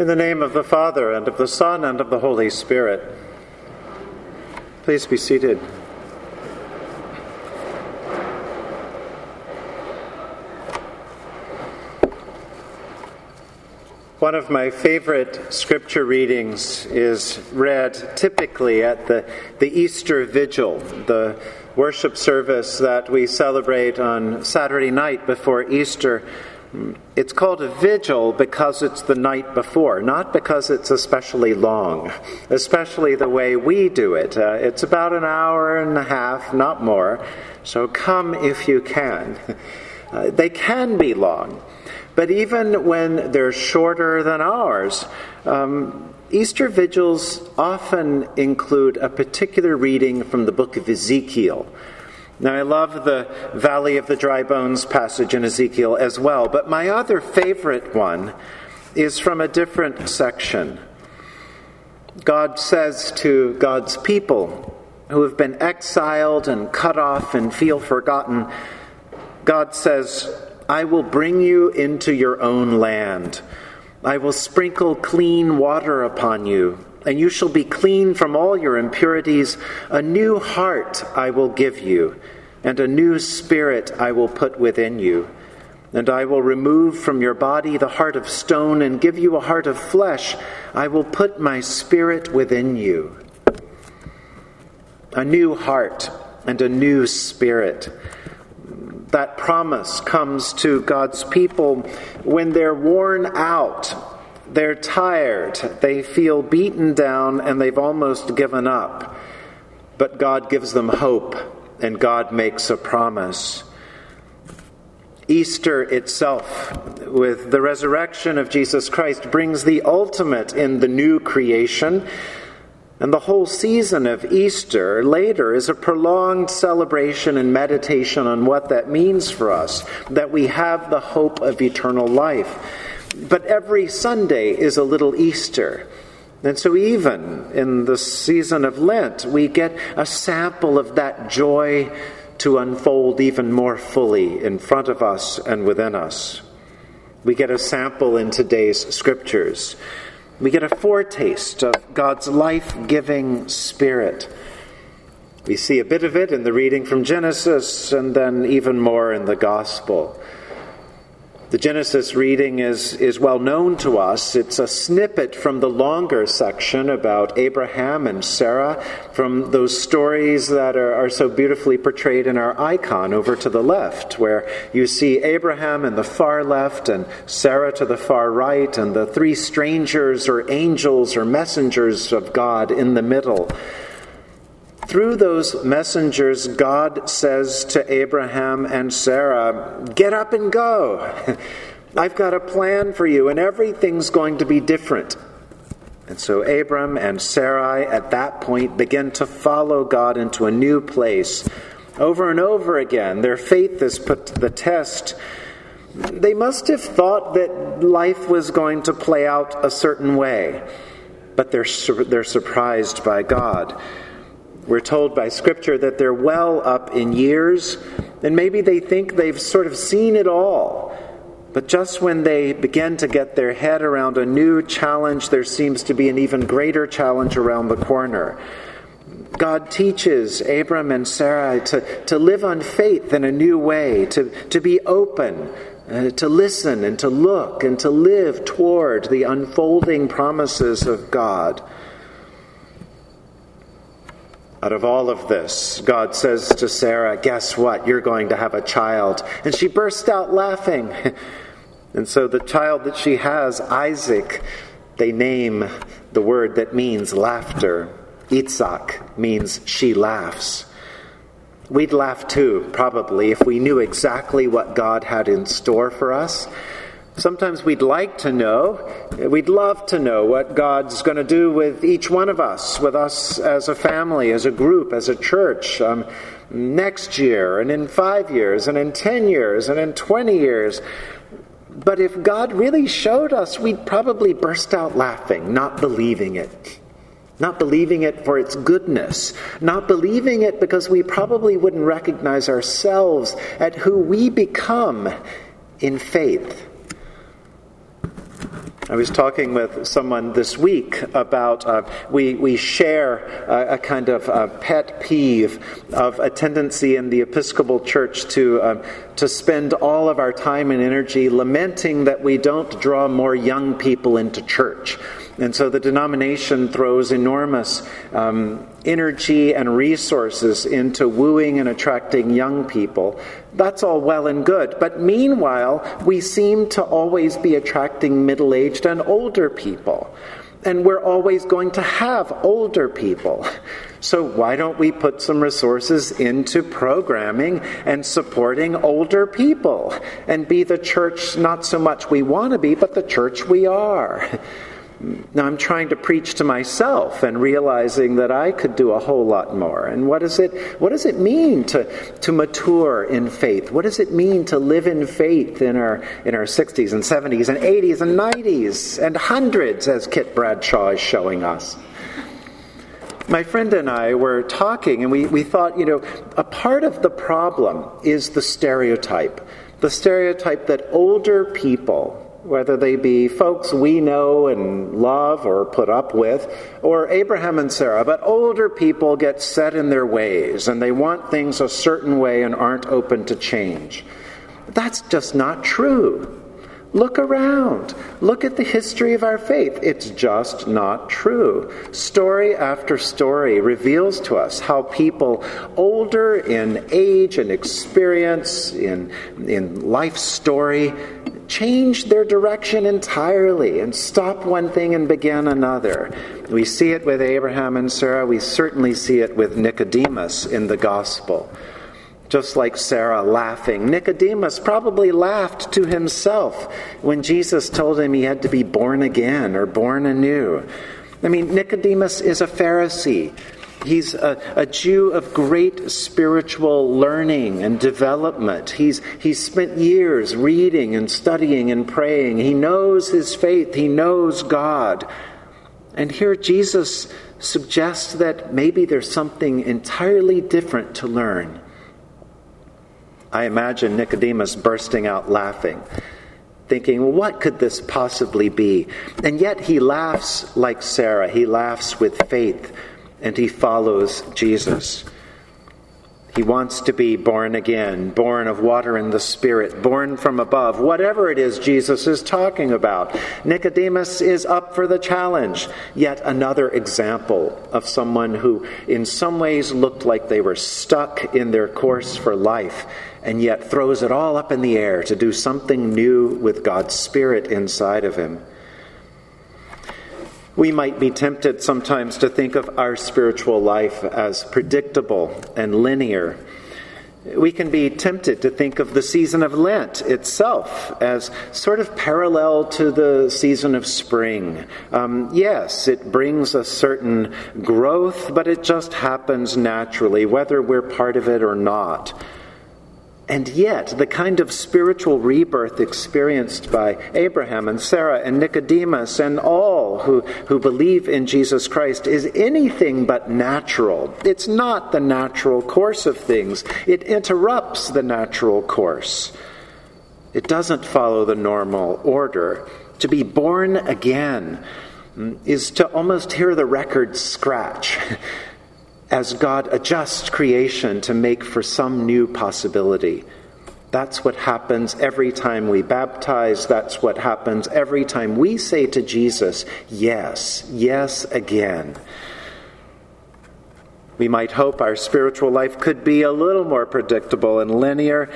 In the name of the Father, and of the Son, and of the Holy Spirit. Please be seated. One of my favorite scripture readings is read typically at the, the Easter Vigil, the worship service that we celebrate on Saturday night before Easter. It's called a vigil because it's the night before, not because it's especially long, especially the way we do it. Uh, it's about an hour and a half, not more, so come if you can. Uh, they can be long. But even when they're shorter than ours, um, Easter vigils often include a particular reading from the book of Ezekiel. Now, I love the Valley of the Dry Bones passage in Ezekiel as well, but my other favorite one is from a different section. God says to God's people who have been exiled and cut off and feel forgotten, God says, I will bring you into your own land. I will sprinkle clean water upon you, and you shall be clean from all your impurities. A new heart I will give you, and a new spirit I will put within you. And I will remove from your body the heart of stone and give you a heart of flesh. I will put my spirit within you. A new heart and a new spirit that promise comes to God's people when they're worn out, they're tired, they feel beaten down, and they've almost given up. But God gives them hope, and God makes a promise. Easter itself, with the resurrection of Jesus Christ, brings the ultimate in the new creation and the whole season of Easter later is a prolonged celebration and meditation on what that means for us, that we have the hope of eternal life. But every Sunday is a little Easter. And so, even in the season of Lent, we get a sample of that joy to unfold even more fully in front of us and within us. We get a sample in today's scriptures. We get a foretaste of God's life giving spirit. We see a bit of it in the reading from Genesis and then even more in the Gospel. The Genesis reading is, is well known to us. It's a snippet from the longer section about Abraham and Sarah, from those stories that are, are so beautifully portrayed in our icon over to the left, where you see Abraham in the far left and Sarah to the far right, and the three strangers or angels or messengers of God in the middle. Through those messengers, God says to Abraham and Sarah, Get up and go. I've got a plan for you, and everything's going to be different. And so Abram and Sarai at that point begin to follow God into a new place. Over and over again, their faith is put to the test. They must have thought that life was going to play out a certain way, but they're, they're surprised by God. We're told by Scripture that they're well up in years, and maybe they think they've sort of seen it all. But just when they begin to get their head around a new challenge, there seems to be an even greater challenge around the corner. God teaches Abram and Sarai to, to live on faith in a new way, to, to be open, uh, to listen and to look and to live toward the unfolding promises of God. Out of all of this, God says to Sarah, Guess what? You're going to have a child. And she bursts out laughing. And so the child that she has, Isaac, they name the word that means laughter. Itzak means she laughs. We'd laugh too, probably, if we knew exactly what God had in store for us. Sometimes we'd like to know, we'd love to know what God's going to do with each one of us, with us as a family, as a group, as a church, um, next year, and in five years, and in ten years, and in twenty years. But if God really showed us, we'd probably burst out laughing, not believing it. Not believing it for its goodness. Not believing it because we probably wouldn't recognize ourselves at who we become in faith. I was talking with someone this week about uh, we, we share a, kind of a pet peeve of a tendency in the Episcopal Church to, uh, to spend all of our time and energy lamenting that we don't draw more young people into church. And so the denomination throws enormous um, energy and resources into wooing and attracting young people. That's all well and good. But meanwhile, we seem to always be attracting middle aged and older people. And we're always going to have older people. So, why don't we put some resources into programming and supporting older people and be the church not so much we want to be, but the church we are? Now I'm trying to preach to myself and realizing that I could do a whole lot more. And what does it what does it mean to, to mature in faith? What does it mean to live in faith in our in our 60s and 70s and 80s and 90s and hundreds as Kit Bradshaw is showing us? My friend and I were talking and we, we thought, you know, a part of the problem is the stereotype. The stereotype that older people whether they be folks we know and love or put up with, or Abraham and Sarah. But older people get set in their ways and they want things a certain way and aren't open to change. That's just not true. Look around. Look at the history of our faith. It's just not true. Story after story reveals to us how people older in age and experience, in, in life story, change their direction entirely and stop one thing and begin another. We see it with Abraham and Sarah. We certainly see it with Nicodemus in the gospel. Just like Sarah laughing, Nicodemus probably laughed to himself when Jesus told him he had to be born again or born anew. I mean, Nicodemus is a Pharisee. He's a, a, Jew of great spiritual learning and development. He's, he's spent years reading and studying and praying. He knows his faith, he knows God. And here Jesus suggests that maybe there's something entirely different to learn. I imagine Nicodemus bursting out laughing, thinking, well, what could this possibly be? And yet he laughs like Sarah. He laughs with faith and he follows Jesus. He wants to be born again, born of water and the Spirit, born from above, whatever it is Jesus is talking about. Nicodemus is up for the challenge. Yet another example of someone who, in some ways, looked like they were stuck in their course for life, and yet throws it all up in the air to do something new with God's Spirit inside of him. We might be tempted sometimes to think of our spiritual life as predictable and linear. We can be tempted to think of the season of Lent itself as sort of parallel to the season of spring. Um, yes, it brings a certain growth, but it just happens naturally, whether we're part of it or not. And yet, the kind of spiritual rebirth experienced by Abraham and Sarah and Nicodemus and all who, who believe in Jesus Christ is anything but natural. It's not the natural course of things, it interrupts the natural course. It doesn't follow the normal order. To be born again mm, is to almost hear the record scratch. as God adjusts creation to make for some new possibility. That's what happens every time we baptize. That's what happens every time we say to Jesus, Yes, yes again. We might hope our spiritual life could be a little more predictable and linear,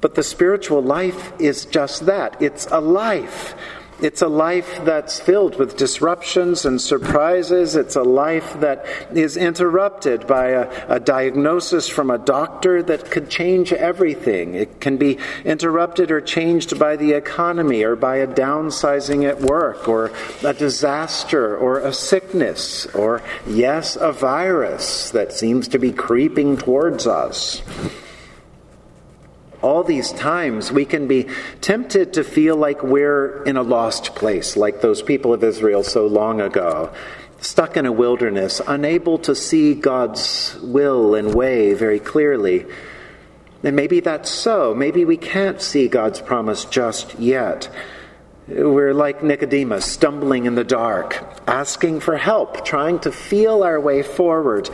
but the spiritual life is just that it's a life it's a life that's filled with disruptions and surprises. It's a life that is interrupted by a, a, diagnosis from a doctor that could change everything. It can be interrupted or changed by the economy or by a downsizing at work or a disaster or a sickness or, yes, a virus that seems to be creeping towards us all these times we can be tempted to feel like we're in a lost place, like those people of Israel so long ago, stuck in a wilderness, unable to see God's will and way very clearly. And maybe that's so. Maybe we can't see God's promise just yet. We're like Nicodemus, stumbling in the dark, asking for help, trying to feel our way forward.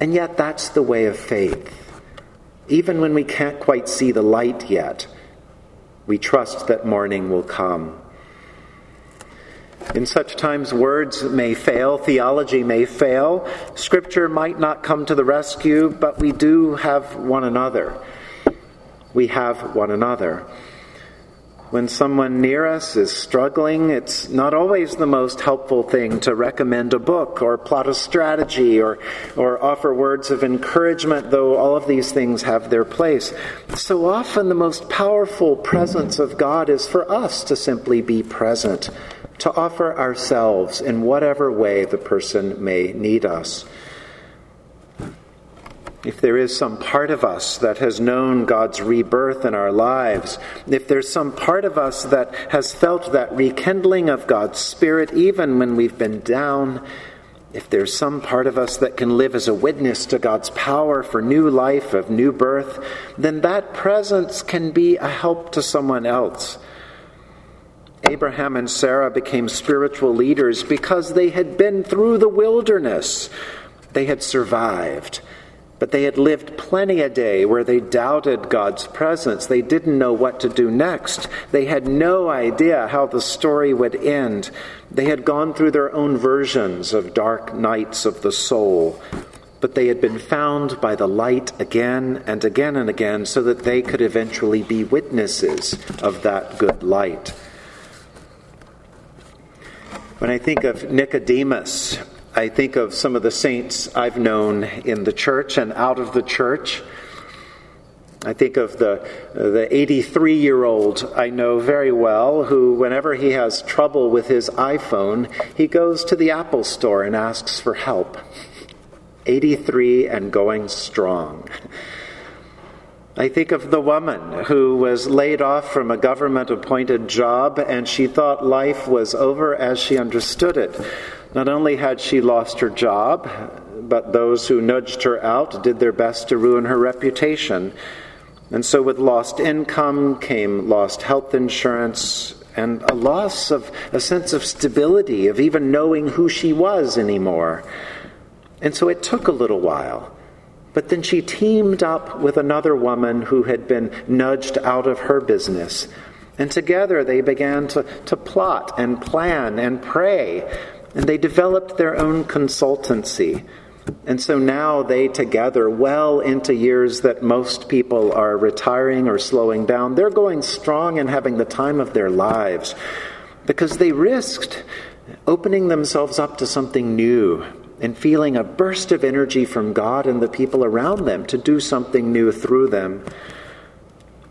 And yet, that's the way of faith. Even when we can't quite see the light yet, we trust that morning will come. In such times, words may fail, theology may fail, scripture might not come to the rescue, but we do have one another. We have one another. When someone near us is struggling, it's not always the most helpful thing to recommend a book or plot a strategy or, or offer words of encouragement, though all of these things have their place. So often, the most powerful presence of God is for us to simply be present, to offer ourselves in whatever way the person may need us if there is some part of us that has known God's rebirth in our lives, if there's some part of us that has felt that rekindling of God's Spirit even when we've been down, if there's some part of us that can live as a witness to God's power for new life, of new birth, then that presence can be a help to someone else. Abraham and Sarah became spiritual leaders because they had been through the wilderness. They had survived. But they had lived plenty a day where they doubted God's presence. They didn't know what to do next. They had no idea how the story would end. They had gone through their own versions of dark nights of the soul. But they had been found by the light again and again and again so that they could eventually be witnesses of that good light. When I think of Nicodemus, I think of some of the saints I've known in the church and out of the church. I think of the the 83 year old I know very well who, whenever he has trouble with his iPhone, he goes to the Apple store and asks for help. 83 and going strong. I think of the woman who was laid off from a government appointed job and she thought life was over as she understood it. Not only had she lost her job, but those who nudged her out did their best to ruin her reputation. And so, with lost income came lost health insurance and a loss of a sense of stability, of even knowing who she was anymore. And so, it took a little while. But then she teamed up with another woman who had been nudged out of her business. And together they began to, to plot and plan and pray and they developed their own consultancy. And so now they together, well into years that most people are retiring or slowing down, they're going strong and having the time of their lives because they risked opening themselves up to something new and feeling a burst of energy from God and the people around them to do something new through them.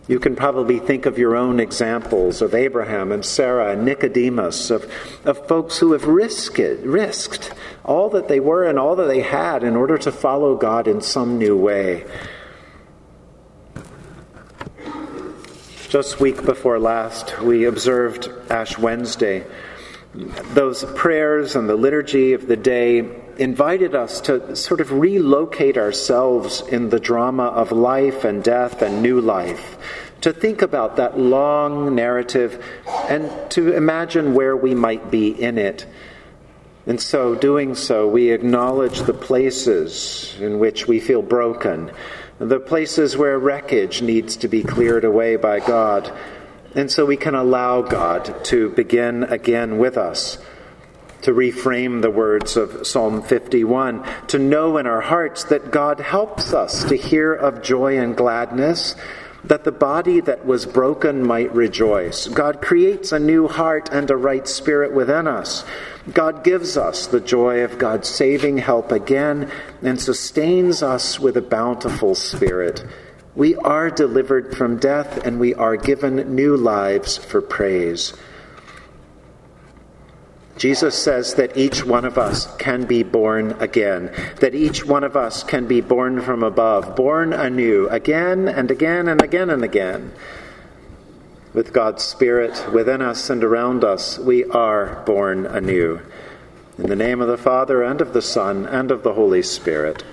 You can probably think of your own examples of Abraham and Sarah and Nicodemus, of, of folks who have risked, risked all that they were and all that they had in order to follow God in some new way. Just week before last, we observed Ash Wednesday. Those prayers and the liturgy of the day invited us to sort of relocate ourselves in the drama of life and death and new life, to think about that long narrative and to imagine where we might be in it. And so, doing so, we acknowledge the places in which we feel broken, the places where wreckage needs to be cleared away by God. And so we can allow God to begin again with us to reframe the words of Psalm 51, to know in our hearts that God helps us to hear of joy and gladness, that the body that was broken might rejoice. God creates a new heart and a right spirit within us. God gives us the joy of God's saving help again and sustains us with a bountiful spirit. We are delivered from death and we are given new lives for praise. Jesus says that each one of us can be born again, that each one of us can be born from above, born anew, again and again and again and again. With God's Spirit within us and around us, we are born anew. In the name of the Father, and of the Son, and of the Holy Spirit.